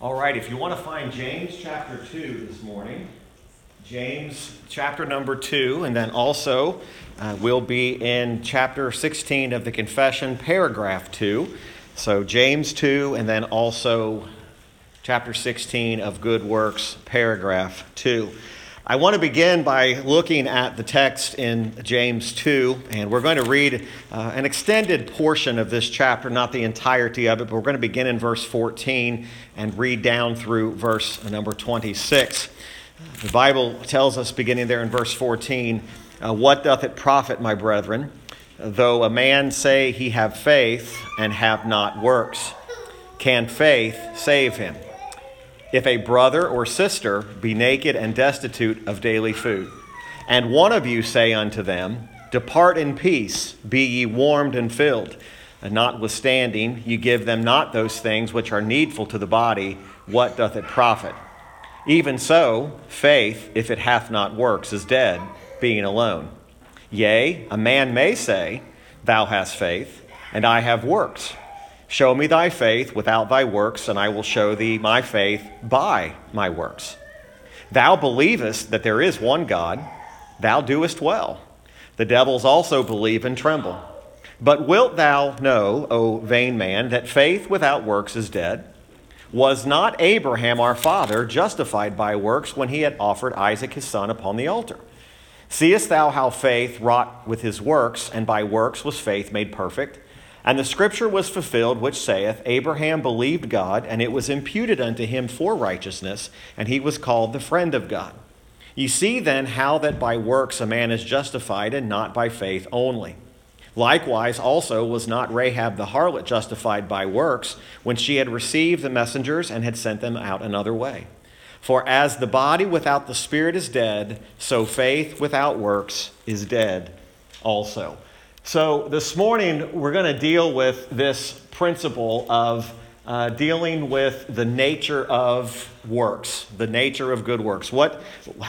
All right, if you want to find James chapter 2 this morning, James chapter number 2, and then also uh, we'll be in chapter 16 of the Confession, paragraph 2. So James 2, and then also chapter 16 of Good Works, paragraph 2. I want to begin by looking at the text in James 2, and we're going to read uh, an extended portion of this chapter, not the entirety of it, but we're going to begin in verse 14 and read down through verse number 26. The Bible tells us, beginning there in verse 14, uh, What doth it profit, my brethren, though a man say he have faith and have not works? Can faith save him? If a brother or sister be naked and destitute of daily food, and one of you say unto them, Depart in peace, be ye warmed and filled, and notwithstanding you give them not those things which are needful to the body, what doth it profit? Even so, faith, if it hath not works, is dead, being alone. Yea, a man may say, Thou hast faith, and I have works. Show me thy faith without thy works, and I will show thee my faith by my works. Thou believest that there is one God, thou doest well. The devils also believe and tremble. But wilt thou know, O vain man, that faith without works is dead? Was not Abraham our father justified by works when he had offered Isaac his son upon the altar? Seest thou how faith wrought with his works, and by works was faith made perfect? And the scripture was fulfilled, which saith, Abraham believed God, and it was imputed unto him for righteousness, and he was called the friend of God. You see then how that by works a man is justified, and not by faith only. Likewise, also was not Rahab the harlot justified by works when she had received the messengers and had sent them out another way. For as the body without the spirit is dead, so faith without works is dead also. So, this morning we're going to deal with this principle of uh, dealing with the nature of works, the nature of good works. What,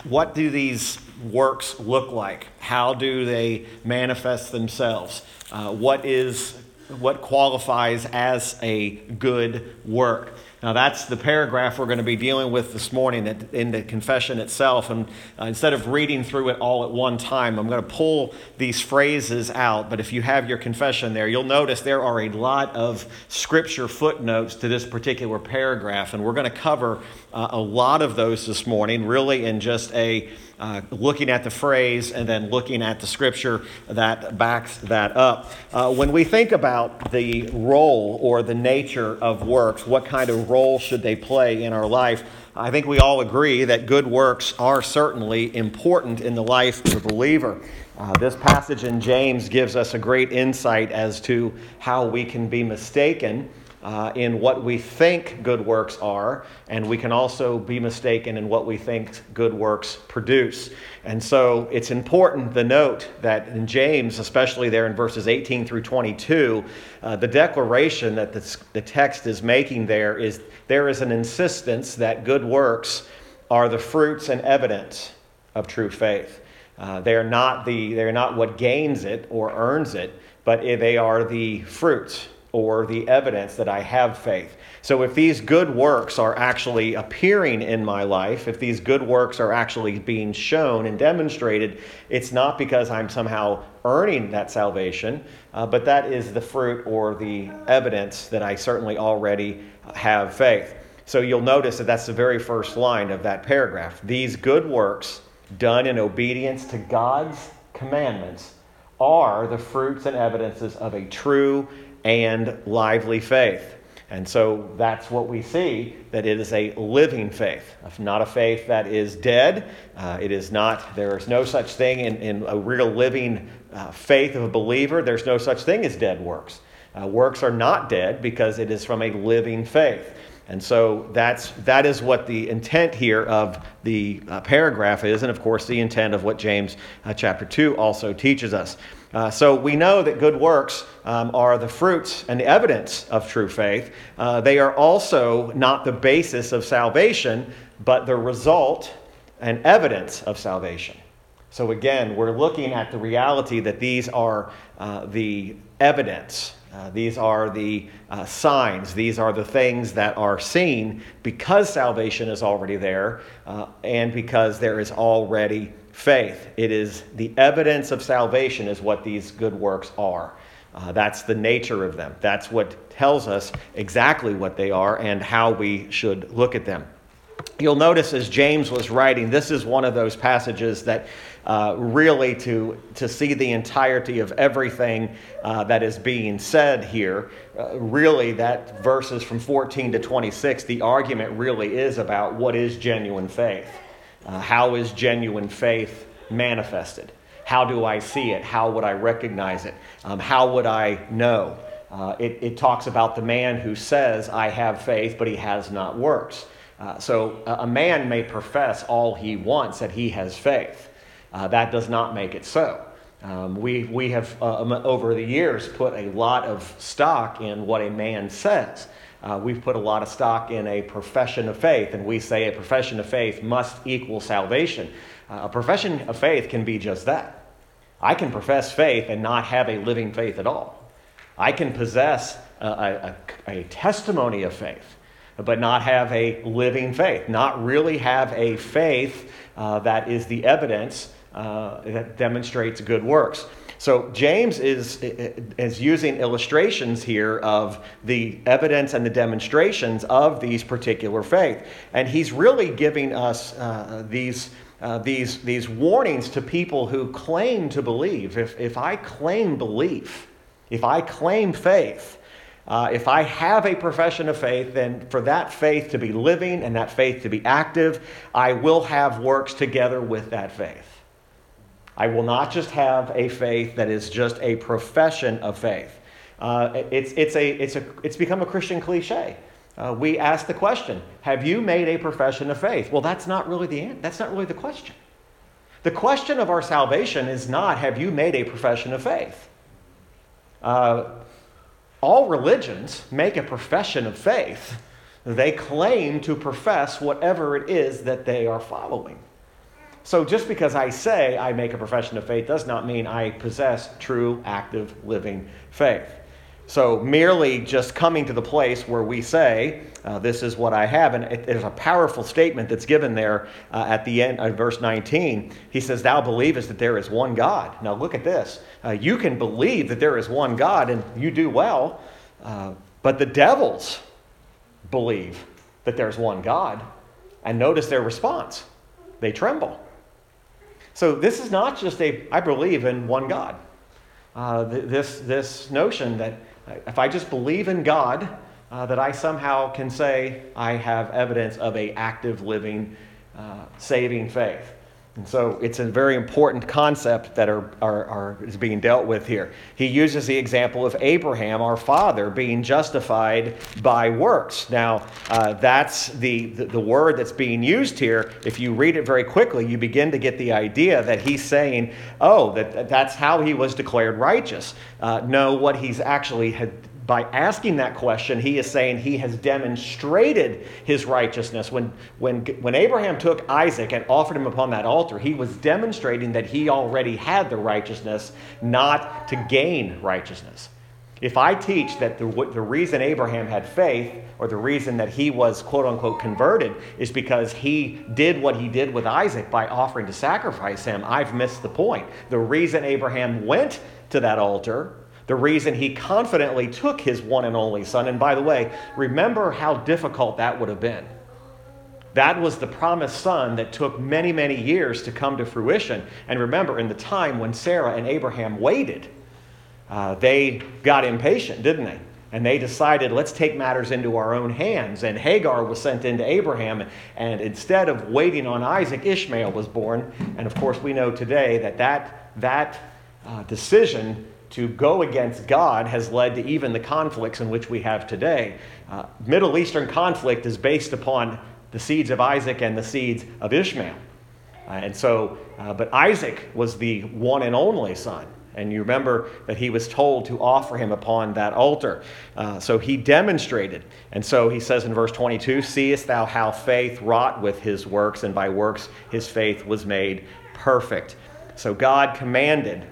what do these works look like? How do they manifest themselves? Uh, what, is, what qualifies as a good work? Now, that's the paragraph we're going to be dealing with this morning in the confession itself. And uh, instead of reading through it all at one time, I'm going to pull these phrases out. But if you have your confession there, you'll notice there are a lot of scripture footnotes to this particular paragraph. And we're going to cover uh, a lot of those this morning, really in just a uh, looking at the phrase and then looking at the scripture that backs that up. Uh, when we think about the role or the nature of works, what kind of role should they play in our life? I think we all agree that good works are certainly important in the life of a believer. Uh, this passage in James gives us a great insight as to how we can be mistaken uh, in what we think good works are, and we can also be mistaken in what we think good works produce. And so it's important to note that in James, especially there in verses 18 through 22, uh, the declaration that the, the text is making there is there is an insistence that good works are the fruits and evidence of true faith. Uh, they, are not the, they are not what gains it or earns it, but they are the fruits or the evidence that I have faith. So, if these good works are actually appearing in my life, if these good works are actually being shown and demonstrated, it's not because I'm somehow earning that salvation, uh, but that is the fruit or the evidence that I certainly already have faith. So, you'll notice that that's the very first line of that paragraph. These good works done in obedience to God's commandments are the fruits and evidences of a true and lively faith. And so that's what we see that it is a living faith, not a faith that is dead. Uh, it is not, there is no such thing in, in a real living uh, faith of a believer. There's no such thing as dead works. Uh, works are not dead because it is from a living faith. And so that's, that is what the intent here of the uh, paragraph is, and of course, the intent of what James uh, chapter 2 also teaches us. Uh, so we know that good works um, are the fruits and evidence of true faith. Uh, they are also not the basis of salvation, but the result and evidence of salvation. So again, we're looking at the reality that these are uh, the evidence Uh, these are the uh, signs. These are the things that are seen because salvation is already there uh, and because there is already faith. It is the evidence of salvation, is what these good works are. Uh, that's the nature of them. That's what tells us exactly what they are and how we should look at them. You'll notice as James was writing, this is one of those passages that uh, really to, to see the entirety of everything uh, that is being said here, uh, really that verses from 14 to 26, the argument really is about what is genuine faith. Uh, how is genuine faith manifested? How do I see it? How would I recognize it? Um, how would I know? Uh, it, it, talks about the man who says, I have faith, but he has not works. So a man may profess all he wants that he has faith. Uh, that does not make it so. Um, we, we have, uh, um, over the years, put a lot of stock in what a man says. Uh, we've put a lot of stock in a profession of faith, and we say a profession of faith must equal salvation. Uh, a profession of faith can be just that. I can profess faith and not have a living faith at all. I can possess a, a, a testimony of faith, but not have a living faith, not really have a faith uh, that is the evidence uh, that demonstrates good works. So James is, is using illustrations here of the evidence and the demonstrations of these particular faith. And he's really giving us uh, these uh, these, these warnings to people who claim to believe. If, if I claim belief, if I claim faith, uh, if I have a profession of faith, then for that faith to be living and that faith to be active, I will have works together with that faith. I will not just have a faith that is just a profession of faith. Uh, it's, it's, a, it's, a, it's become a Christian cliche uh, we ask the question Have you made a profession of faith? Well, that's not really the that's not really the question. The question of our salvation is not Have you made a profession of faith? Uh, all religions make a profession of faith. They claim to profess whatever it is that they are following. So just because I say I make a profession of faith does not mean I possess true, active, living faith. So, merely just coming to the place where we say, uh, This is what I have, and it, there's a powerful statement that's given there uh, at the end of verse 19. He says, Thou believest that there is one God. Now, look at this. Uh, you can believe that there is one God, and you do well, uh, but the devils believe that there's one God. And notice their response they tremble. So, this is not just a, I believe in one God. Uh, this, this notion that if I just believe in God, uh, that I somehow can say I have evidence of a active, living, uh, saving faith. And so it's a very important concept that are, are, are, is being dealt with here. He uses the example of Abraham, our father, being justified by works. Now, uh, that's the, the, the, word that's being used here. If you read it very quickly, you begin to get the idea that he's saying, oh, that, that's how he was declared righteous. Uh, no, what he's actually had by asking that question, he is saying he has demonstrated his righteousness. When, when, when Abraham took Isaac and offered him upon that altar, he was demonstrating that he already had the righteousness, not to gain righteousness. If I teach that the, the reason Abraham had faith, or the reason that he was quote unquote converted, is because he did what he did with Isaac by offering to sacrifice him, I've missed the point. The reason Abraham went to that altar the reason he confidently took his one and only son. And by the way, remember how difficult that would have been. That was the promised son that took many, many years to come to fruition. And remember, in the time when Sarah and Abraham waited, uh, they got impatient, didn't they? And they decided, let's take matters into our own hands. And Hagar was sent into Abraham. And instead of waiting on Isaac, Ishmael was born. And of course, we know today that that, that uh, decision to go against God has led to even the conflicts in which we have today. Uh, Middle Eastern conflict is based upon the seeds of Isaac and the seeds of Ishmael. Uh, and so, uh, but Isaac was the one and only son. And you remember that he was told to offer him upon that altar. Uh, so he demonstrated. And so he says in verse 22 Seest thou how faith wrought with his works, and by works his faith was made perfect. So God commanded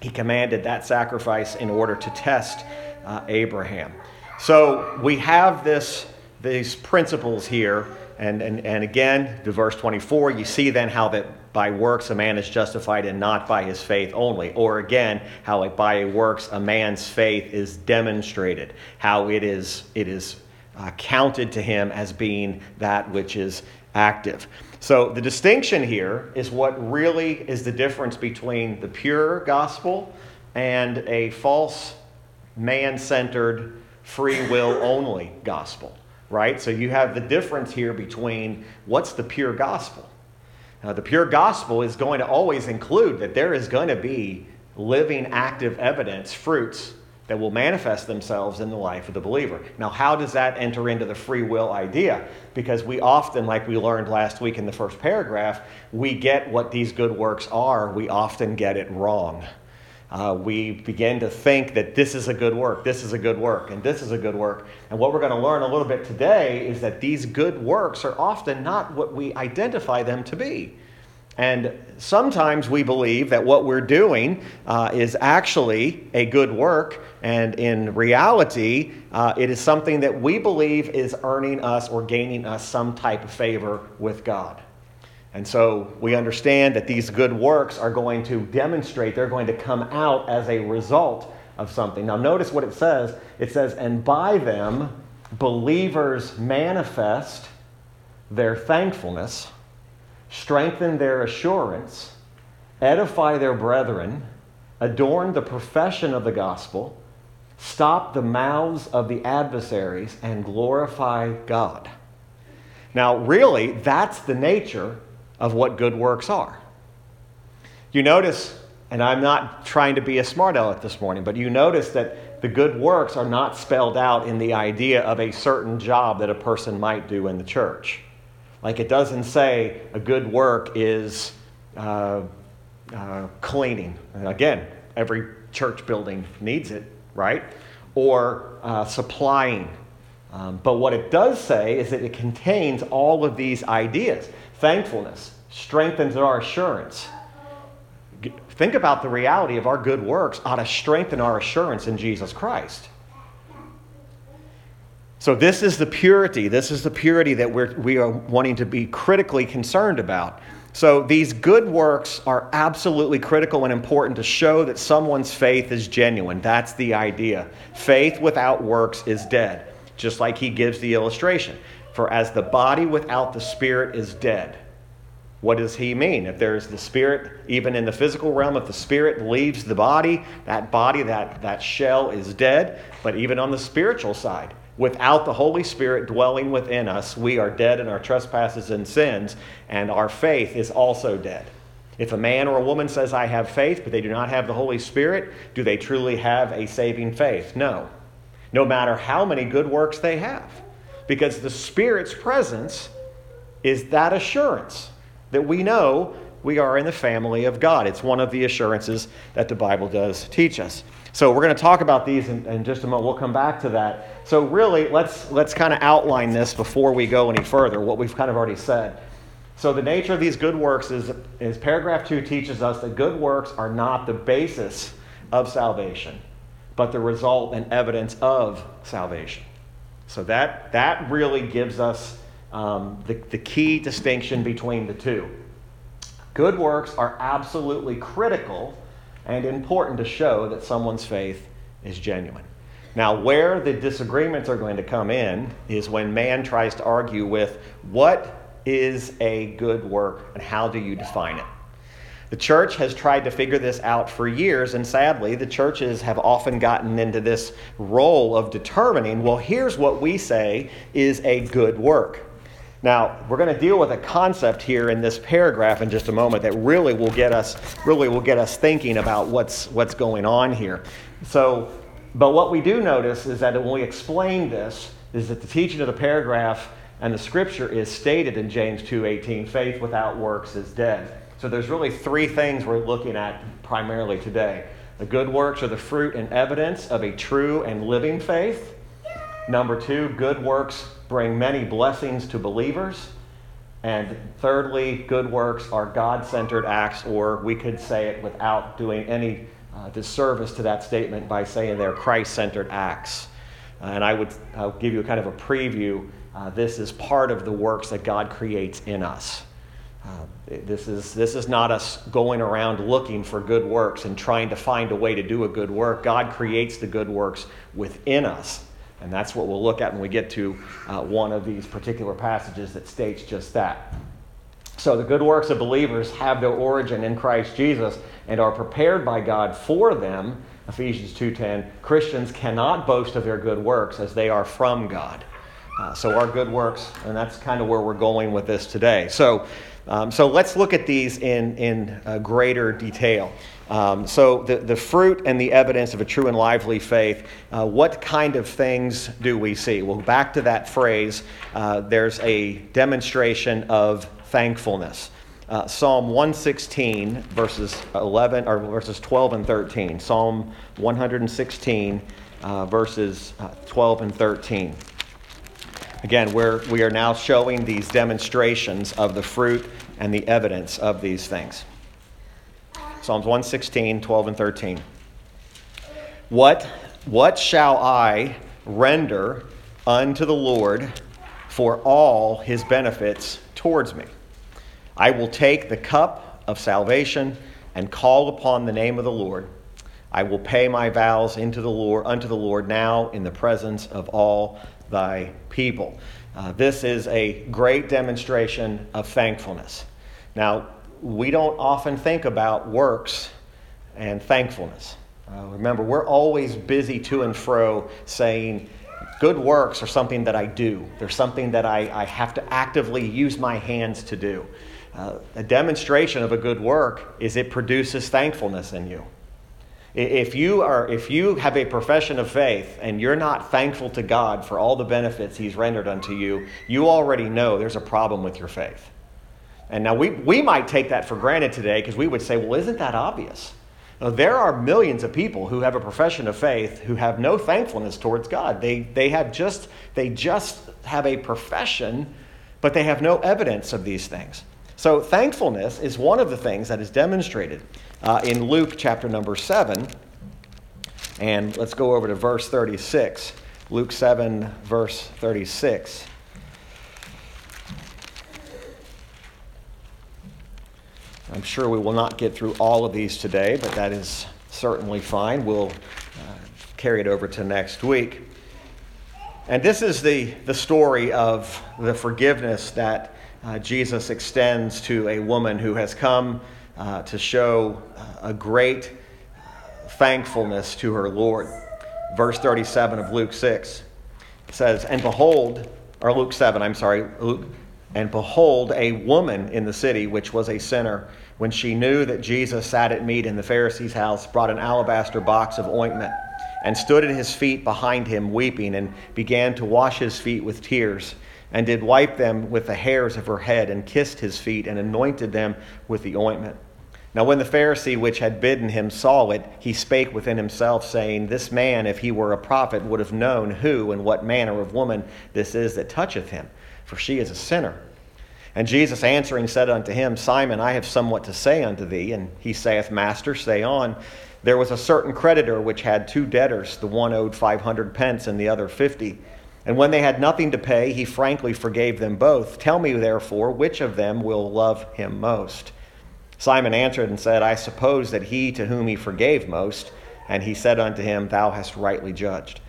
he commanded that sacrifice in order to test uh, Abraham. So we have this, these principles here. And, and, and again, to verse 24, you see then how that by works a man is justified and not by his faith only. Or again, how by works a man's faith is demonstrated, how it is, it is uh, counted to him as being that which is active. So the distinction here is what really is the difference between the pure gospel and a false man centered, free will only gospel, right? So you have the difference here between what's the pure gospel. Now, the pure gospel is going to always include that there is going to be living, active evidence, fruits that will manifest themselves in the life of the believer. Now, how does that enter into the free will idea? Because we often, like we learned last week in the first paragraph, we get what these good works are, we often get it wrong. Uh, we begin to think that this is a good work, this is a good work, and this is a good work. And what we're going to learn a little bit today is that these good works are often not what we identify them to be. And sometimes we believe that what we're doing uh, is actually a good work, and in reality, uh, it is something that we believe is earning us or gaining us some type of favor with God. And so we understand that these good works are going to demonstrate, they're going to come out as a result of something. Now, notice what it says it says, and by them, believers manifest their thankfulness strengthen their assurance, edify their brethren, adorn the profession of the gospel, stop the mouths of the adversaries, and glorify God. Now, really, that's the nature of what good works are. You notice, and I'm not trying to be a smart aleck this morning, but you notice that the good works are not spelled out in the idea of a certain job that a person might do in the church. Like it doesn't say a good work is uh, uh, cleaning. And again, every church building needs it, right? Or uh, supplying. Um, but what it does say is that it contains all of these ideas. Thankfulness strengthens our assurance. Think about the reality of our good works ought to strengthen our assurance in Jesus Christ. So, this is the purity. This is the purity that we're, we are wanting to be critically concerned about. So, these good works are absolutely critical and important to show that someone's faith is genuine. That's the idea. Faith without works is dead, just like he gives the illustration. For as the body without the spirit is dead. What does he mean? If there's the spirit, even in the physical realm, if the spirit leaves the body, that body, that, that shell is dead. But even on the spiritual side, Without the Holy Spirit dwelling within us, we are dead in our trespasses and sins, and our faith is also dead. If a man or a woman says, I have faith, but they do not have the Holy Spirit, do they truly have a saving faith? No. No matter how many good works they have. Because the Spirit's presence is that assurance that we know we are in the family of God. It's one of the assurances that the Bible does teach us. So we're going to talk about these in, in just a moment. We'll come back to that. So really, let's let's kind of outline this before we go any further. What we've kind of already said. So the nature of these good works is, is paragraph two teaches us that good works are not the basis of salvation, but the result and evidence of salvation. So that that really gives us um, the, the key distinction between the two. Good works are absolutely critical and important to show that someone's faith is genuine. Now, where the disagreements are going to come in is when man tries to argue with what is a good work and how do you define it. The church has tried to figure this out for years, and sadly, the churches have often gotten into this role of determining well, here's what we say is a good work. Now, we're going to deal with a concept here in this paragraph in just a moment that really will get us really will get us thinking about what's what's going on here. So, but what we do notice is that when we explain this is that the teaching of the paragraph and the scripture is stated in James 2:18, faith without works is dead. So there's really three things we're looking at primarily today. The good works are the fruit and evidence of a true and living faith. Number 2, good works bring many blessings to believers. And thirdly, good works are God centered acts, or we could say it without doing any uh, disservice to that statement by saying they're Christ centered acts. Uh, and I would I'll give you kind of a preview. Uh, this is part of the works that God creates in us. Uh, this, is, this is not us going around looking for good works and trying to find a way to do a good work. God creates the good works within us. And that's what we'll look at when we get to uh, one of these particular passages that states just that. So the good works of believers have their origin in Christ Jesus and are prepared by God for them. Ephesians 2:10. Christians cannot boast of their good works as they are from God. Uh, so our good works, and that's kind of where we're going with this today. So, um, so let's look at these in in uh, greater detail. Um, so the, the fruit and the evidence of a true and lively faith, uh, what kind of things do we see? Well, back to that phrase, uh, there's a demonstration of thankfulness. Uh, Psalm 116, verses 11 or verses 12 and 13. Psalm 116, uh, verses uh, 12 and 13. Again, where we are now showing these demonstrations of the fruit and the evidence of these things. Psalms 116, 12 and 13. What, what shall I render unto the Lord for all his benefits towards me? I will take the cup of salvation and call upon the name of the Lord. I will pay my vows into the Lord, unto the Lord now in the presence of all thy people. Uh, this is a great demonstration of thankfulness. Now, we don't often think about works and thankfulness. Uh, remember, we're always busy to and fro saying, good works are something that I do. They're something that I, I have to actively use my hands to do. Uh, a demonstration of a good work is it produces thankfulness in you. If you, are, if you have a profession of faith and you're not thankful to God for all the benefits He's rendered unto you, you already know there's a problem with your faith. And now we, we might take that for granted today because we would say, well, isn't that obvious? Now, there are millions of people who have a profession of faith who have no thankfulness towards God. They, they, have just, they just have a profession, but they have no evidence of these things. So, thankfulness is one of the things that is demonstrated uh, in Luke chapter number 7. And let's go over to verse 36. Luke 7, verse 36. I'm sure we will not get through all of these today, but that is certainly fine. We'll uh, carry it over to next week. And this is the, the story of the forgiveness that uh, Jesus extends to a woman who has come uh, to show uh, a great thankfulness to her Lord. Verse 37 of Luke 6 says, And behold, or Luke 7, I'm sorry, Luke, and behold, a woman in the city, which was a sinner, when she knew that Jesus sat at meat in the Pharisee's house, brought an alabaster box of ointment, and stood at his feet behind him, weeping, and began to wash his feet with tears and did wipe them with the hairs of her head, and kissed his feet, and anointed them with the ointment. Now, when the Pharisee which had bidden him saw it, he spake within himself, saying, This man, if he were a prophet, would have known who and what manner of woman this is that toucheth him, for she is a sinner. And Jesus answering said unto him, Simon, I have somewhat to say unto thee. And he saith, Master, say on. There was a certain creditor which had two debtors, the one owed five hundred pence, and the other fifty. And when they had nothing to pay, he frankly forgave them both. Tell me, therefore, which of them will love him most? Simon answered and said, I suppose that he to whom he forgave most. And he said unto him, Thou hast rightly judged.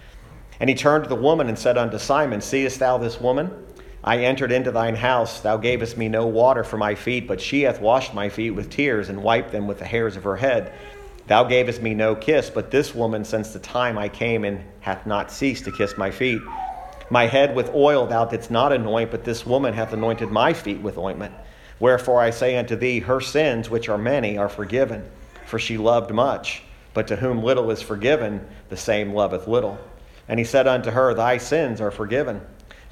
And he turned to the woman and said unto Simon, Seest thou this woman? I entered into thine house. Thou gavest me no water for my feet, but she hath washed my feet with tears and wiped them with the hairs of her head. Thou gavest me no kiss, but this woman, since the time I came in, hath not ceased to kiss my feet. My head with oil thou didst not anoint, but this woman hath anointed my feet with ointment. Wherefore I say unto thee, her sins, which are many, are forgiven, for she loved much. But to whom little is forgiven, the same loveth little. And he said unto her, Thy sins are forgiven.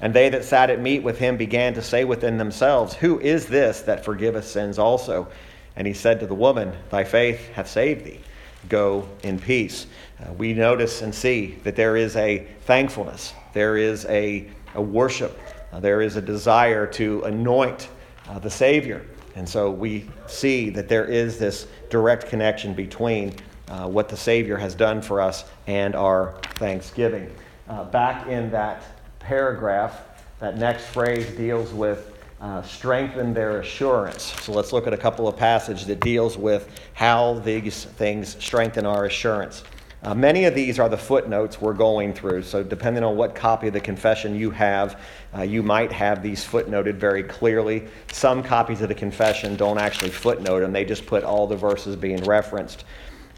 And they that sat at meat with him began to say within themselves, Who is this that forgiveth sins also? And he said to the woman, Thy faith hath saved thee. Go in peace. Uh, we notice and see that there is a thankfulness there is a, a worship, uh, there is a desire to anoint uh, the Savior. And so we see that there is this direct connection between uh, what the Savior has done for us and our thanksgiving. Uh, back in that paragraph, that next phrase deals with uh, strengthen their assurance. So let's look at a couple of passages that deals with how these things strengthen our assurance. Uh, many of these are the footnotes we're going through. So depending on what copy of the confession you have, uh, you might have these footnoted very clearly. Some copies of the confession don't actually footnote them; they just put all the verses being referenced.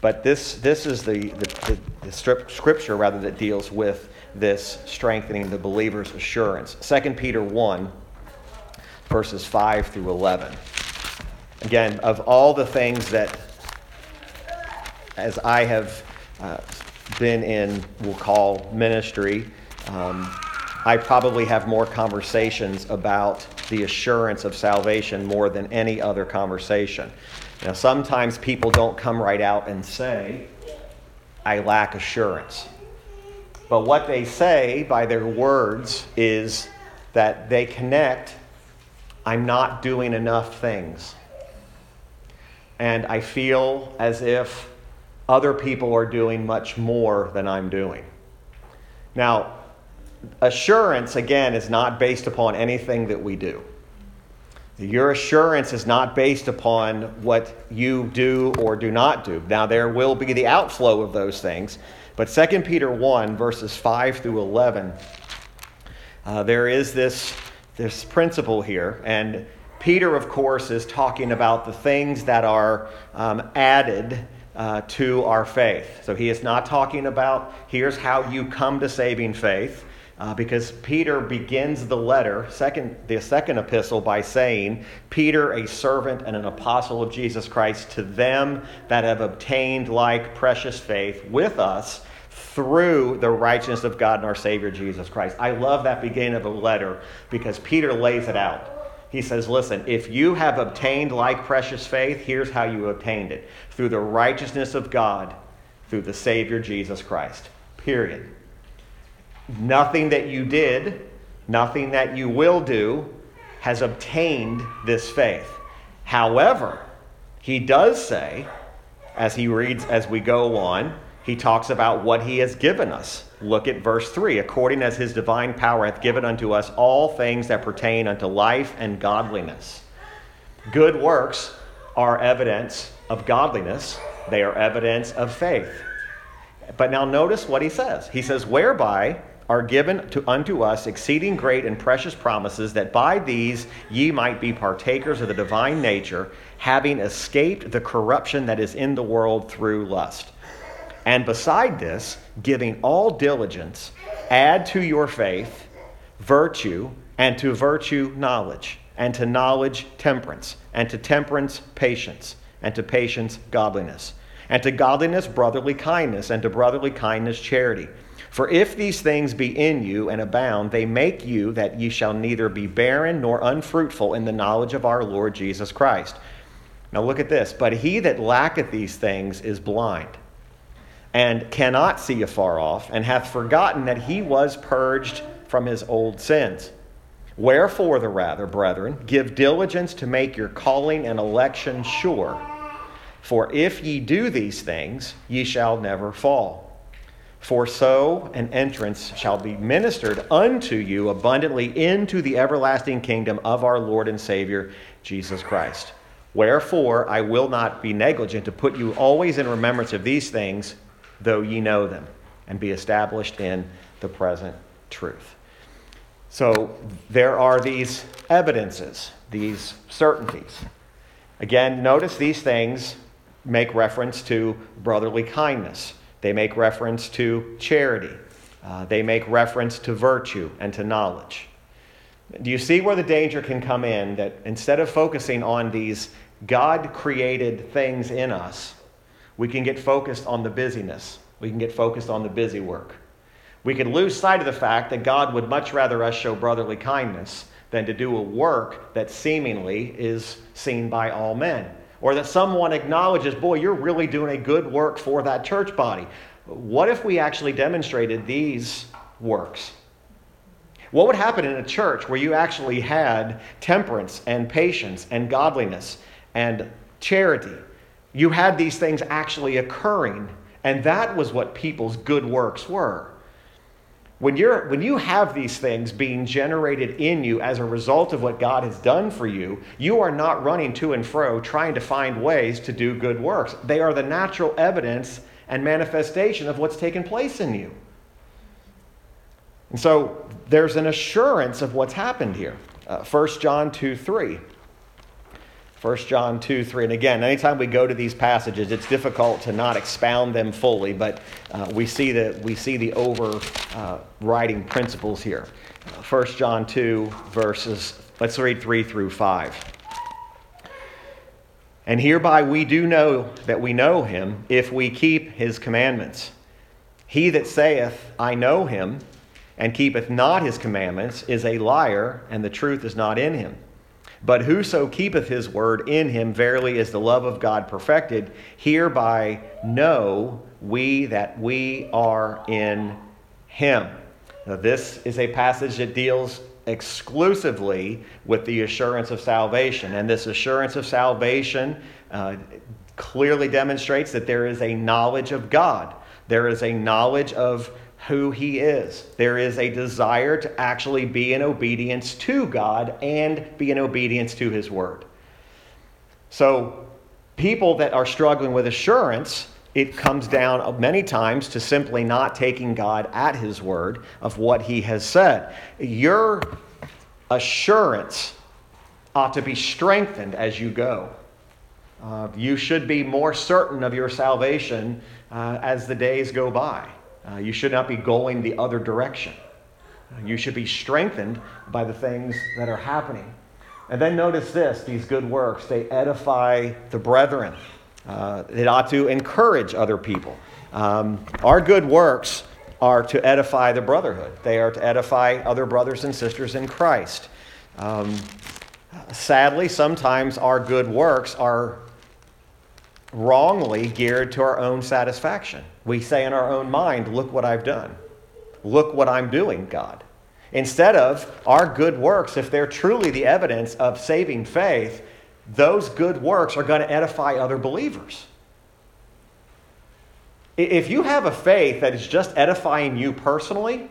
But this this is the the, the, the scripture rather that deals with this strengthening the believer's assurance. 2 Peter 1 verses 5 through 11. Again, of all the things that, as I have uh, been in, we'll call ministry, um, I probably have more conversations about the assurance of salvation more than any other conversation. Now, sometimes people don't come right out and say, I lack assurance. But what they say by their words is that they connect I'm not doing enough things. And I feel as if other people are doing much more than I'm doing. Now, assurance, again, is not based upon anything that we do. Your assurance is not based upon what you do or do not do. Now, there will be the outflow of those things, but 2 Peter 1, verses 5 through 11, uh, there is this this principle here. And Peter, of course, is talking about the things that are um, added uh, to our faith. So he is not talking about here's how you come to saving faith. Uh, because Peter begins the letter, second, the second epistle, by saying, Peter, a servant and an apostle of Jesus Christ, to them that have obtained like precious faith with us through the righteousness of God and our Savior Jesus Christ. I love that beginning of the letter because Peter lays it out. He says, Listen, if you have obtained like precious faith, here's how you obtained it through the righteousness of God, through the Savior Jesus Christ. Period. Nothing that you did, nothing that you will do, has obtained this faith. However, he does say, as he reads as we go on, he talks about what he has given us. Look at verse 3 according as his divine power hath given unto us all things that pertain unto life and godliness. Good works are evidence of godliness, they are evidence of faith. But now notice what he says. He says, Whereby are given to, unto us exceeding great and precious promises, that by these ye might be partakers of the divine nature, having escaped the corruption that is in the world through lust. And beside this, giving all diligence, add to your faith virtue, and to virtue knowledge, and to knowledge temperance, and to temperance patience, and to patience godliness, and to godliness brotherly kindness, and to brotherly kindness charity. For if these things be in you and abound, they make you that ye shall neither be barren nor unfruitful in the knowledge of our Lord Jesus Christ. Now look at this. But he that lacketh these things is blind and cannot see afar off, and hath forgotten that he was purged from his old sins. Wherefore, the rather, brethren, give diligence to make your calling and election sure. For if ye do these things, ye shall never fall. For so an entrance shall be ministered unto you abundantly into the everlasting kingdom of our Lord and Savior, Jesus Christ. Wherefore, I will not be negligent to put you always in remembrance of these things though ye know them, and be established in the present truth. So there are these evidences, these certainties. Again, notice these things make reference to brotherly kindness, they make reference to charity, uh, they make reference to virtue and to knowledge. Do you see where the danger can come in that instead of focusing on these God created things in us, we can get focused on the busyness. We can get focused on the busy work. We can lose sight of the fact that God would much rather us show brotherly kindness than to do a work that seemingly is seen by all men. Or that someone acknowledges, boy, you're really doing a good work for that church body. What if we actually demonstrated these works? What would happen in a church where you actually had temperance and patience and godliness and charity You had these things actually occurring, and that was what people's good works were. When, you're, when you have these things being generated in you as a result of what God has done for you, you are not running to and fro trying to find ways to do good works. They are the natural evidence and manifestation of what's taken place in you. And so there's an assurance of what's happened here. Uh, 1 John 2 3. 1 John 2, 3. And again, anytime we go to these passages, it's difficult to not expound them fully, but uh, we, see the, we see the overriding uh, principles here. 1 John 2, verses, let's read 3 through 5. And hereby we do know that we know him if we keep his commandments. He that saith, I know him, and keepeth not his commandments, is a liar, and the truth is not in him. But whoso keepeth his word in him, verily is the love of God perfected. Hereby know we that we are in him. Now, this is a passage that deals exclusively with the assurance of salvation. And this assurance of salvation uh, clearly demonstrates that there is a knowledge of God, there is a knowledge of who he is. There is a desire to actually be in obedience to God and be in obedience to his word. So, people that are struggling with assurance, it comes down many times to simply not taking God at his word of what he has said. Your assurance ought to be strengthened as you go. Uh, you should be more certain of your salvation uh, as the days go by. Uh, you should not be going the other direction. Uh, you should be strengthened by the things that are happening. And then notice this these good works, they edify the brethren. Uh, it ought to encourage other people. Um, our good works are to edify the brotherhood, they are to edify other brothers and sisters in Christ. Um, sadly, sometimes our good works are wrongly geared to our own satisfaction. We say in our own mind, Look what I've done. Look what I'm doing, God. Instead of our good works, if they're truly the evidence of saving faith, those good works are going to edify other believers. If you have a faith that is just edifying you personally,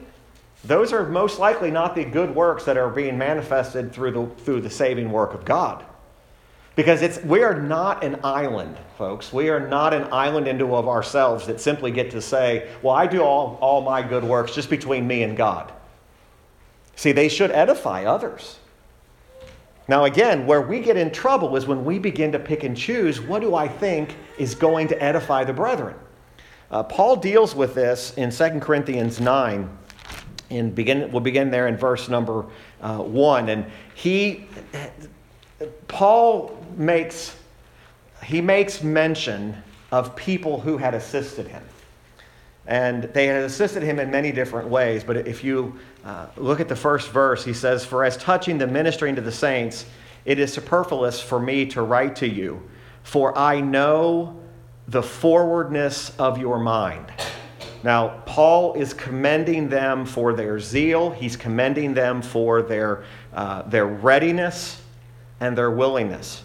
those are most likely not the good works that are being manifested through the, through the saving work of God. Because it's, we are not an island, folks. We are not an island into of ourselves that simply get to say, well, I do all, all my good works just between me and God. See, they should edify others. Now, again, where we get in trouble is when we begin to pick and choose what do I think is going to edify the brethren. Uh, Paul deals with this in 2 Corinthians 9. In begin, we'll begin there in verse number uh, 1. And he, Paul makes, he makes mention of people who had assisted him. And they had assisted him in many different ways. But if you uh, look at the first verse, he says, For as touching the ministering to the saints, it is superfluous for me to write to you, for I know the forwardness of your mind. Now, Paul is commending them for their zeal, he's commending them for their, uh, their readiness and their willingness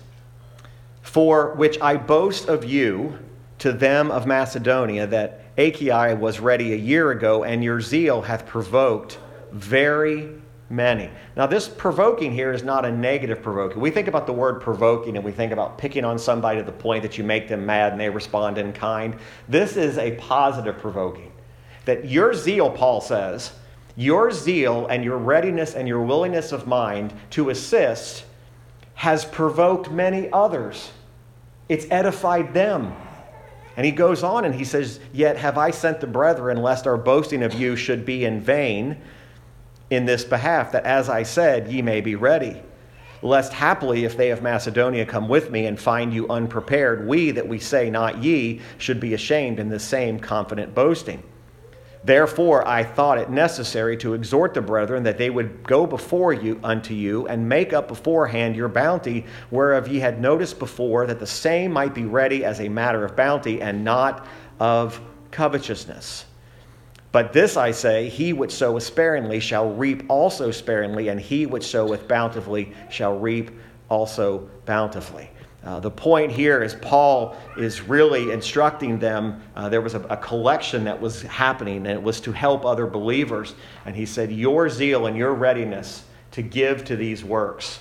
for which I boast of you to them of Macedonia, that Achaia was ready a year ago, and your zeal hath provoked very many. Now, this provoking here is not a negative provoking. We think about the word provoking and we think about picking on somebody to the point that you make them mad and they respond in kind. This is a positive provoking. That your zeal, Paul says, your zeal and your readiness and your willingness of mind to assist has provoked many others it's edified them. And he goes on and he says, Yet have I sent the brethren, lest our boasting of you should be in vain in this behalf, that as I said, ye may be ready. Lest haply, if they of Macedonia come with me and find you unprepared, we that we say not ye should be ashamed in the same confident boasting. Therefore, I thought it necessary to exhort the brethren that they would go before you unto you and make up beforehand your bounty, whereof ye had noticed before, that the same might be ready as a matter of bounty and not of covetousness. But this I say, he which soweth sparingly shall reap also sparingly, and he which soweth bountifully shall reap also bountifully. Uh, the point here is Paul is really instructing them. Uh, there was a, a, collection that was happening, and it was to help other believers. And he said, Your zeal and your readiness to give to these works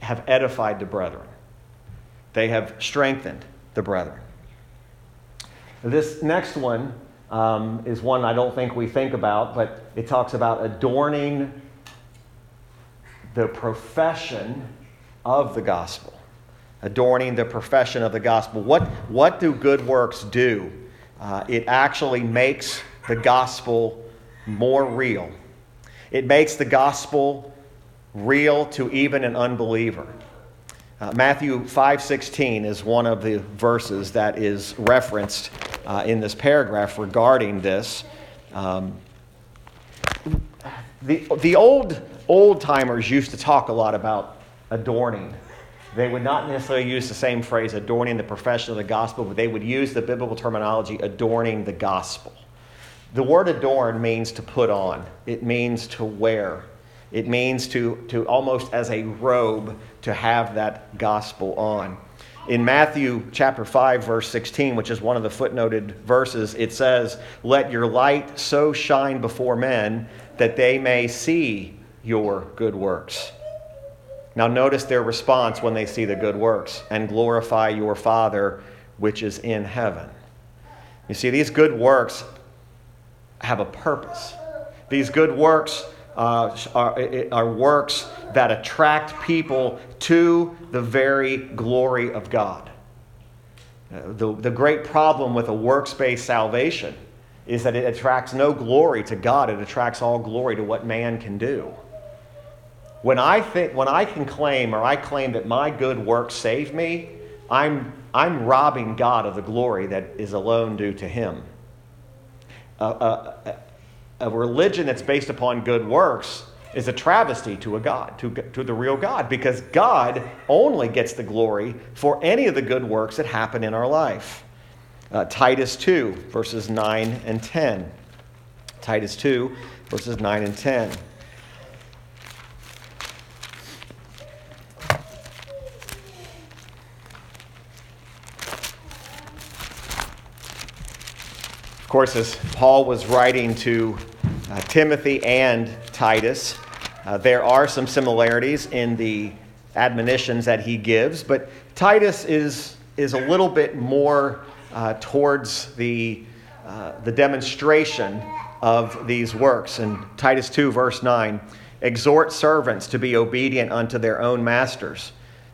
have edified the brethren, they have strengthened the brethren. This next one um, is one I don't think we think about, but it talks about adorning the profession of the gospel adorning the profession of the gospel. What, what do good works do? Uh, it actually makes the gospel more real. It makes the gospel real to even an unbeliever. Uh, Matthew 5:16 is one of the verses that is referenced uh, in this paragraph regarding this. Um, the, the old old timers used to talk a lot about adorning they would not necessarily use the same phrase, adorning the profession of the gospel, but they would use the biblical terminology, adorning the gospel. The word adorn means to put on, it means to wear, it means to, to almost as a robe to have that gospel on. In Matthew chapter 5, verse 16, which is one of the footnoted verses, it says, Let your light so shine before men that they may see your good works now, notice their response when they see the good works and glorify your Father which is in heaven. You see, these good works have a purpose. These good works uh, are, are works that attract people to the very glory of God. The, the great problem with a works based salvation is that it attracts no glory to God, it attracts all glory to what man can do. When I, think, when I can claim or I claim that my good works save me, I'm, I'm robbing God of the glory that is alone due to Him. A, a, a religion that's based upon good works is a travesty to a God, to, to the real God, because God only gets the glory for any of the good works that happen in our life. Uh, Titus 2, verses 9 and 10. Titus 2, verses 9 and 10. Of course, as Paul was writing to uh, Timothy and Titus, uh, there are some similarities in the admonitions that he gives, but Titus is, is a little bit more uh, towards the, uh, the demonstration of these works. In Titus 2, verse 9, exhort servants to be obedient unto their own masters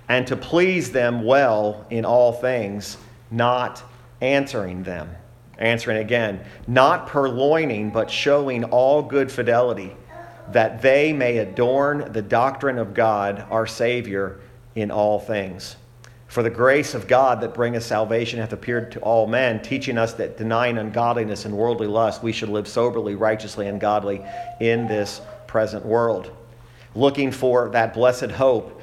and to please them well in all things, not answering them Answering again, not purloining, but showing all good fidelity, that they may adorn the doctrine of God, our Savior, in all things. For the grace of God that bringeth salvation hath appeared to all men, teaching us that denying ungodliness and worldly lust, we should live soberly, righteously, and godly in this present world. Looking for that blessed hope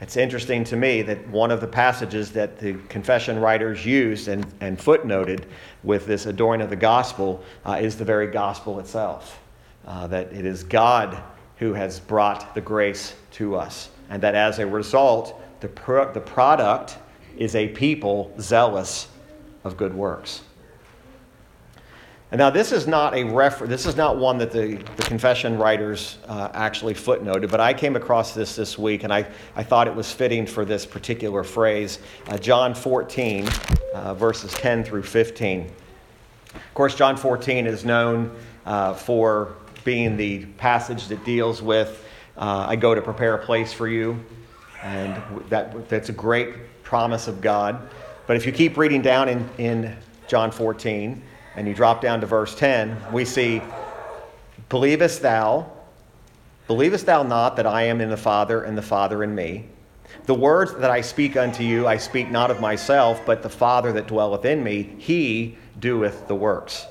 It's interesting to me that one of the passages that the confession writers used and, and footnoted with this adorning of the gospel uh, is the very gospel itself. Uh, that it is God who has brought the grace to us, and that as a result, the, pro- the product is a people zealous of good works. And now this is not a refer- this is not one that the, the confession writers uh, actually footnoted, but I came across this this week and I, I thought it was fitting for this particular phrase. Uh, John 14, uh, verses 10 through 15. Of course, John 14 is known uh, for being the passage that deals with uh, I go to prepare a place for you, and that, that's a great promise of God. But if you keep reading down in, in John 14, and you drop down to verse 10, we see, Believest thou, believest thou not that I am in the Father and the Father in me? The words that I speak unto you, I speak not of myself, but the Father that dwelleth in me, he doeth the works.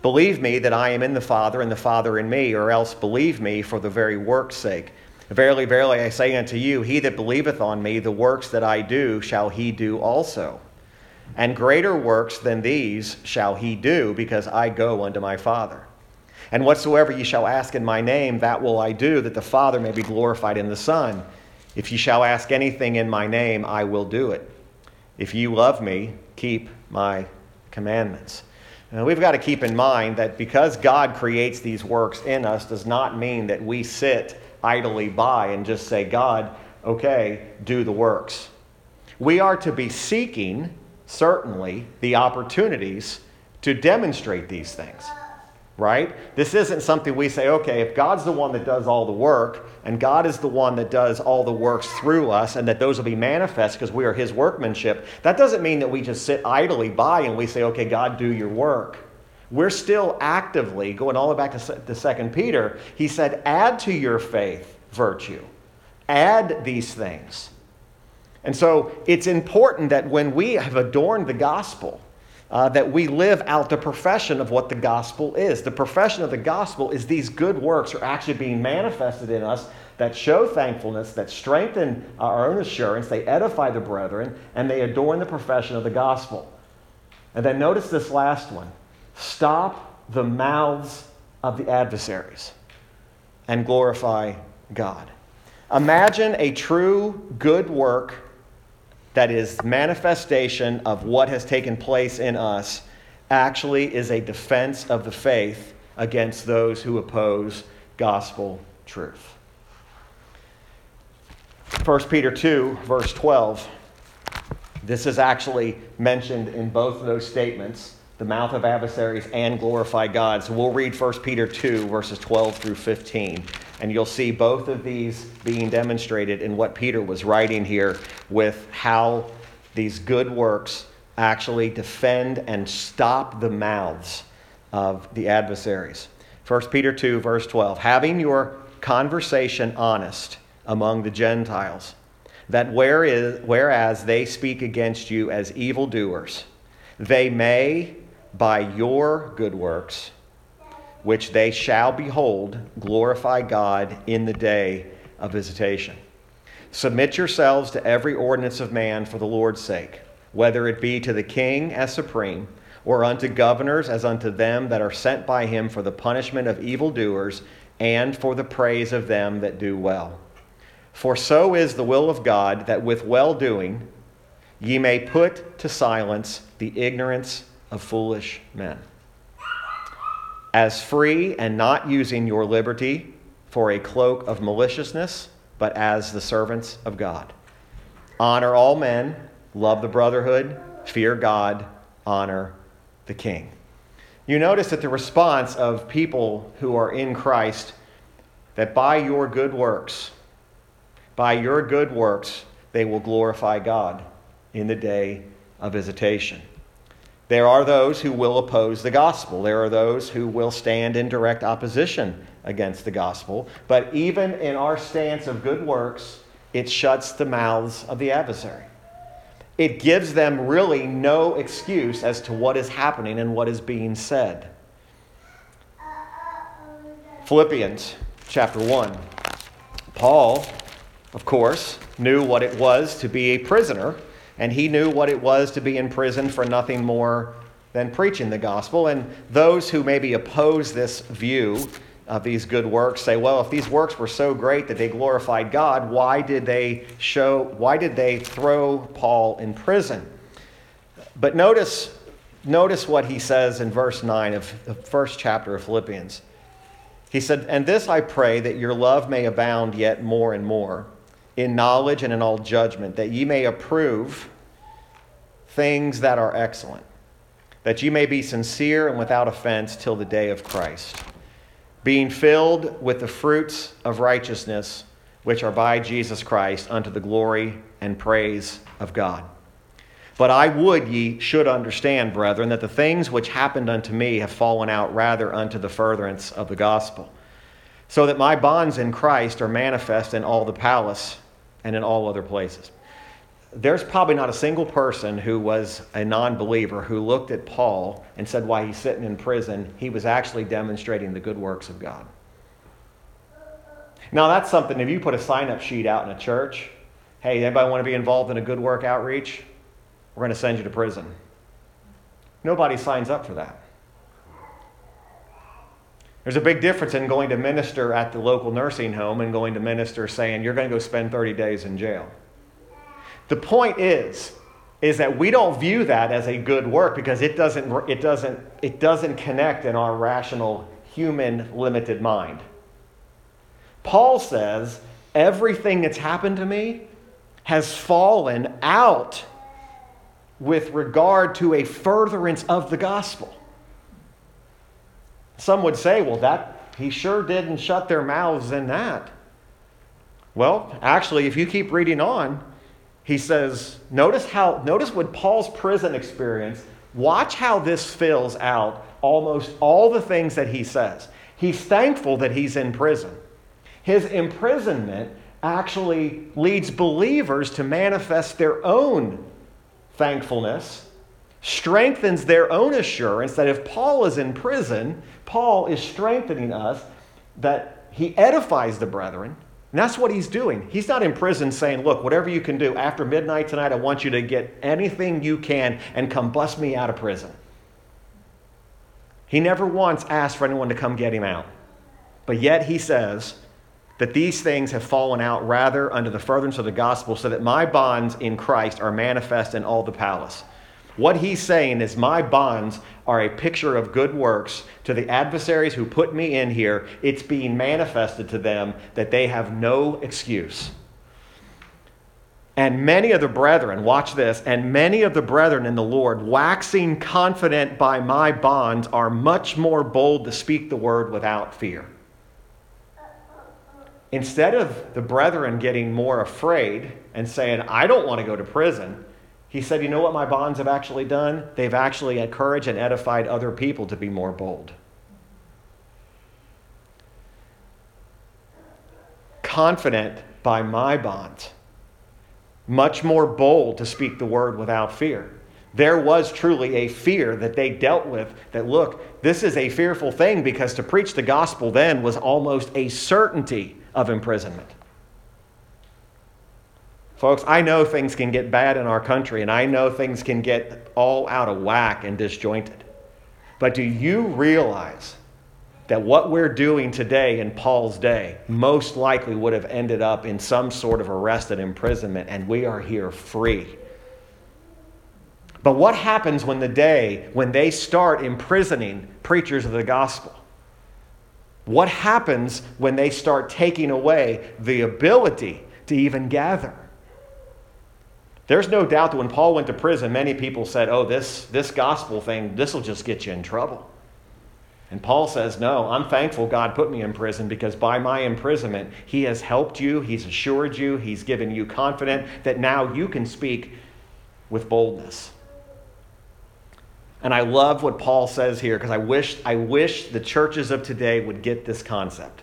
Believe me that I am in the Father, and the Father in me, or else believe me for the very work's sake. Verily, verily, I say unto you, he that believeth on me, the works that I do, shall he do also. And greater works than these shall he do, because I go unto my Father. And whatsoever ye shall ask in my name, that will I do, that the Father may be glorified in the Son. If ye shall ask anything in my name, I will do it. If you love me, keep my commandments. Now, we've got to keep in mind that because God creates these works in us does not mean that we sit idly by and just say, God, okay, do the works. We are to be seeking, certainly, the opportunities to demonstrate these things right? This isn't something we say, okay, if God's the one that does all the work, and God is the one that does all the works through us, and that those will be manifest because we are His workmanship, that doesn't mean that we just sit idly by and we say, okay, God, do your work. We're still actively, going all the way back to, to 2 Peter, he said, add to your faith virtue, add these things. And so it's important that when we have adorned the gospel, uh, that we live out the profession of what the gospel is. The profession of the gospel is these good works are actually being manifested in us that show thankfulness, that strengthen our own assurance, they edify the brethren, and they adorn the profession of the gospel. And then notice this last one stop the mouths of the adversaries and glorify God. Imagine a true good work that is manifestation of what has taken place in us actually is a defense of the faith against those who oppose gospel truth. 1 Peter 2, verse 12. This is actually mentioned in both of those statements the mouth of adversaries and glorify God. So we'll read 1 Peter 2, verses 12 through 15. And you'll see both of these being demonstrated in what Peter was writing here with how these good works actually defend and stop the mouths of the adversaries. 1 Peter 2, verse 12. Having your conversation honest among the Gentiles, that whereas they speak against you as evildoers, they may, by your good works, which they shall behold, glorify God in the day of visitation. Submit yourselves to every ordinance of man for the Lord's sake, whether it be to the king as supreme, or unto governors as unto them that are sent by him for the punishment of evildoers and for the praise of them that do well. For so is the will of God that with well doing ye may put to silence the ignorance of foolish men as free and not using your liberty for a cloak of maliciousness, but as the servants of God. Honor all men, love the brotherhood, fear God, honor the king. You notice that the response of people who are in Christ that by your good works, by your good works, they will glorify God in the day of visitation. There are those who will oppose the gospel. There are those who will stand in direct opposition against the gospel. But even in our stance of good works, it shuts the mouths of the adversary. It gives them really no excuse as to what is happening and what is being said. Philippians chapter 1. Paul, of course, knew what it was to be a prisoner and he knew what it was to be in prison for nothing more than preaching the gospel. And those who maybe oppose this view of these good works say, well, if these works were so great that they glorified God, why did they show, why did they throw Paul in prison? But notice, notice what he says in verse 9 of the first chapter of Philippians. He said, And this I pray that your love may abound yet more and more in knowledge and in all judgment, that ye may approve things that are excellent, that ye may be sincere and without offense till the day of Christ, being filled with the fruits of righteousness which are by Jesus Christ unto the glory and praise of God. But I would ye should understand, brethren, that the things which happened unto me have fallen out rather unto the furtherance of the gospel, so that my bonds in Christ are manifest in all the palace and in all other places. there's probably not a single person who was a non believer who looked at Paul and said, while he's sitting in prison, he was actually demonstrating the good works of God. Now, that's something, if you put a sign up sheet out in a church, hey, anybody want to be involved in a good work outreach? We're going to send you to prison. Nobody signs up for that. There's a big difference in going to minister at the local nursing home and going to minister saying, you're going to go spend 30 days in jail. The point is, is that we don't view that as a good work because it doesn't, it doesn't, it doesn't connect in our rational, human, limited mind. Paul says, everything that's happened to me has fallen out with regard to a furtherance of the gospel. Some would say, well, that he sure didn't shut their mouths in that. Well, actually, if you keep reading on, he says, notice how, notice what Paul's prison experience, watch how this fills out almost all the things that he says. He's thankful that he's in prison. His imprisonment actually leads believers to manifest their own thankfulness, strengthens their own assurance that if Paul is in prison, Paul is strengthening us that he edifies the brethren and that's what he's doing. He's not in prison saying, Look, whatever you can do, after midnight tonight, I want you to get anything you can and come bust me out of prison. He never once asked for anyone to come get him out. But yet he says that these things have fallen out rather under the furtherance of the gospel, so that my bonds in Christ are manifest in all the palace. What he's saying is, My bonds are a picture of good works to the adversaries who put me in here. It's being manifested to them that they have no excuse. And many of the brethren, watch this, and many of the brethren in the Lord, waxing confident by my bonds, are much more bold to speak the word without fear. Instead of the brethren getting more afraid and saying, I don't want to go to prison, he said, You know what my bonds have actually done? They've actually encouraged and edified other people to be more bold. Confident by my bonds, much more bold to speak the word without fear. There was truly a fear that they dealt with that, look, this is a fearful thing because to preach the gospel then was almost a certainty of imprisonment. Folks, I know things can get bad in our country, and I know things can get all out of whack and disjointed. But do you realize that what we're doing today in Paul's day most likely would have ended up in some sort of arrest and imprisonment, and we are here free? But what happens when the day when they start imprisoning preachers of the gospel? What happens when they start taking away the ability to even gather? There's no doubt that when Paul went to prison, many people said, Oh, this, this gospel thing, this will just get you in trouble. And Paul says, No, I'm thankful God put me in prison because by my imprisonment, He has helped you, He's assured you, He's given you confidence that now you can speak with boldness. And I love what Paul says here because I wish, I wish the churches of today would get this concept.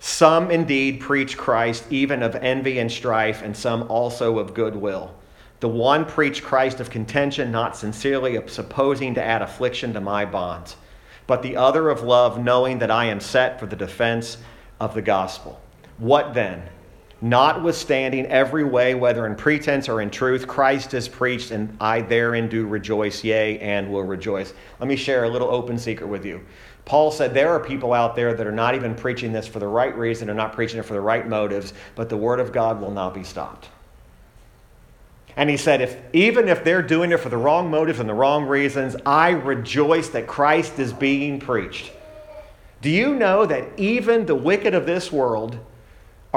Some indeed preach Christ even of envy and strife, and some also of goodwill. The one preach Christ of contention, not sincerely supposing to add affliction to my bonds, but the other of love, knowing that I am set for the defense of the gospel. What then? Notwithstanding every way, whether in pretense or in truth, Christ is preached, and I therein do rejoice, yea, and will rejoice. Let me share a little open secret with you. Paul said there are people out there that are not even preaching this for the right reason, they're not preaching it for the right motives, but the word of God will not be stopped. And he said, if, even if they're doing it for the wrong motives and the wrong reasons, I rejoice that Christ is being preached. Do you know that even the wicked of this world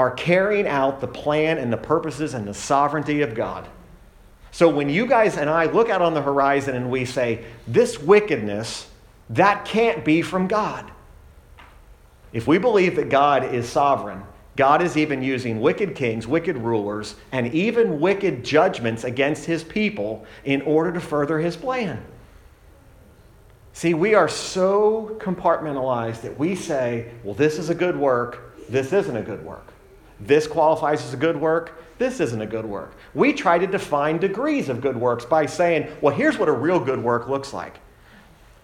are carrying out the plan and the purposes and the sovereignty of God? So when you guys and I look out on the horizon and we say, this wickedness that can't be from God. If we believe that God is sovereign, God is even using wicked kings, wicked rulers, and even wicked judgments against his people in order to further his plan. See, we are so compartmentalized that we say, well, this is a good work, this isn't a good work. This qualifies as a good work, this isn't a good work. We try to define degrees of good works by saying, well, here's what a real good work looks like.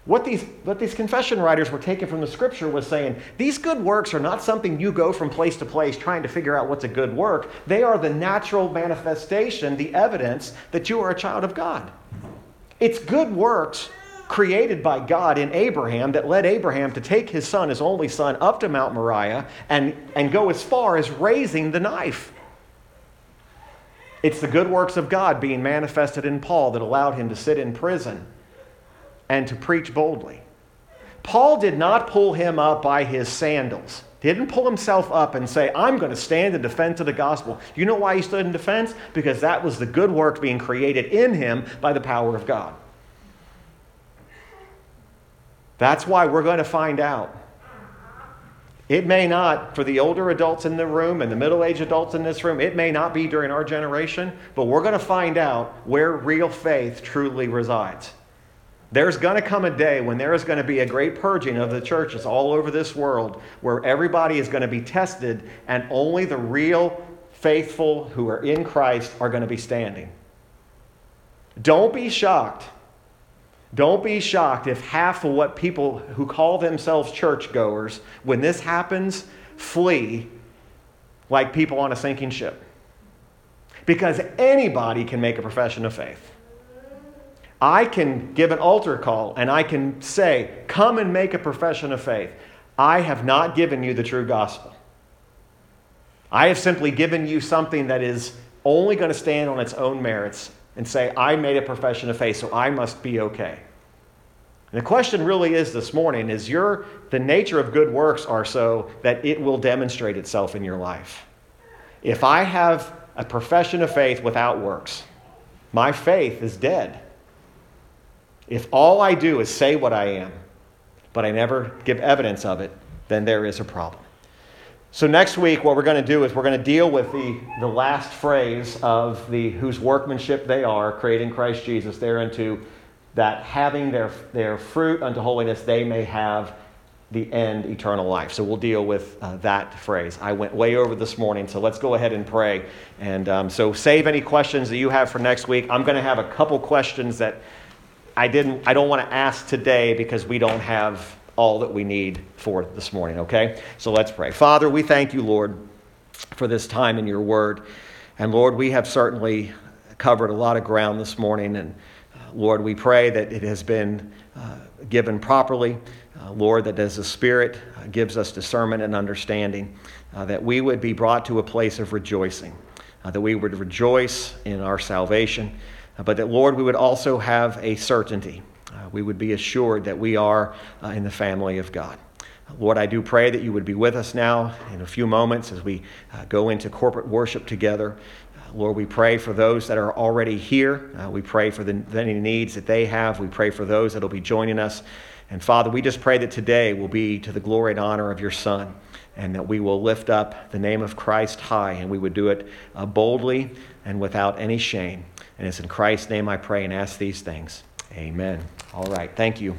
What these, what these confession writers were taking from the scripture was saying, these good works are not something you go from place to place trying to figure out what's a good work. They are the natural manifestation, the evidence that you are a child of God. It's good works created by God in Abraham that led Abraham to take his son, his only son, up to Mount Moriah and, and go as far as raising the knife. It's the good works of God being manifested in Paul that allowed him to sit in prison and to preach boldly. Paul did not pull him up by his sandals. Didn't pull himself up and say, I'm going to stand in defense of the gospel. You know why he stood in defense? Because that was the good work being created in him by the power of God. That's why we're going to find out. It may not, for the older adults in the room and the middle aged adults in this room, it may not be during our generation, but we're going to find out where real faith truly resides. There's going to come a day when there is going to be a great purging of the churches all over this world where everybody is going to be tested and only the real faithful who are in Christ are going to be standing. Don't be shocked. Don't be shocked if half of what people who call themselves churchgoers, when this happens, flee like people on a sinking ship. Because anybody can make a profession of faith. I can give an altar call and I can say, Come and make a profession of faith. I have not given you the true gospel. I have simply given you something that is only going to stand on its own merits and say, I made a profession of faith, so I must be okay. And the question really is this morning is your the nature of good works are so that it will demonstrate itself in your life. If I have a profession of faith without works, my faith is dead. If all I do is say what I am, but I never give evidence of it, then there is a problem. So next week, what we're going to do is we're going to deal with the, the last phrase of the whose workmanship they are, creating Christ Jesus, there into that having their, their fruit unto holiness, they may have the end eternal life. So we'll deal with uh, that phrase. I went way over this morning, so let's go ahead and pray. And um, so save any questions that you have for next week. I'm going to have a couple questions that I didn't I don't want to ask today because we don't have all that we need for this morning, okay? So let's pray. Father, we thank you, Lord, for this time in your word. And Lord, we have certainly covered a lot of ground this morning and uh, Lord, we pray that it has been uh, given properly. Uh, Lord, that as the Spirit uh, gives us discernment and understanding, uh, that we would be brought to a place of rejoicing, that we would rejoice in our salvation, but that, Lord, we would also have a certainty. Uh, we would be assured that we are uh, in the family of God. Lord, I do pray that you would be with us now in a few moments as we uh, go into corporate worship together. Uh, Lord, we pray for those that are already here. Uh, we pray for the, any needs that they have. We pray for those that will be joining us. And Father, we just pray that today will be to the glory and honor of your Son, and that we will lift up the name of Christ high, and we would do it uh, boldly and without any shame. And it's in Christ's name I pray and ask these things. Amen. All right. Thank you.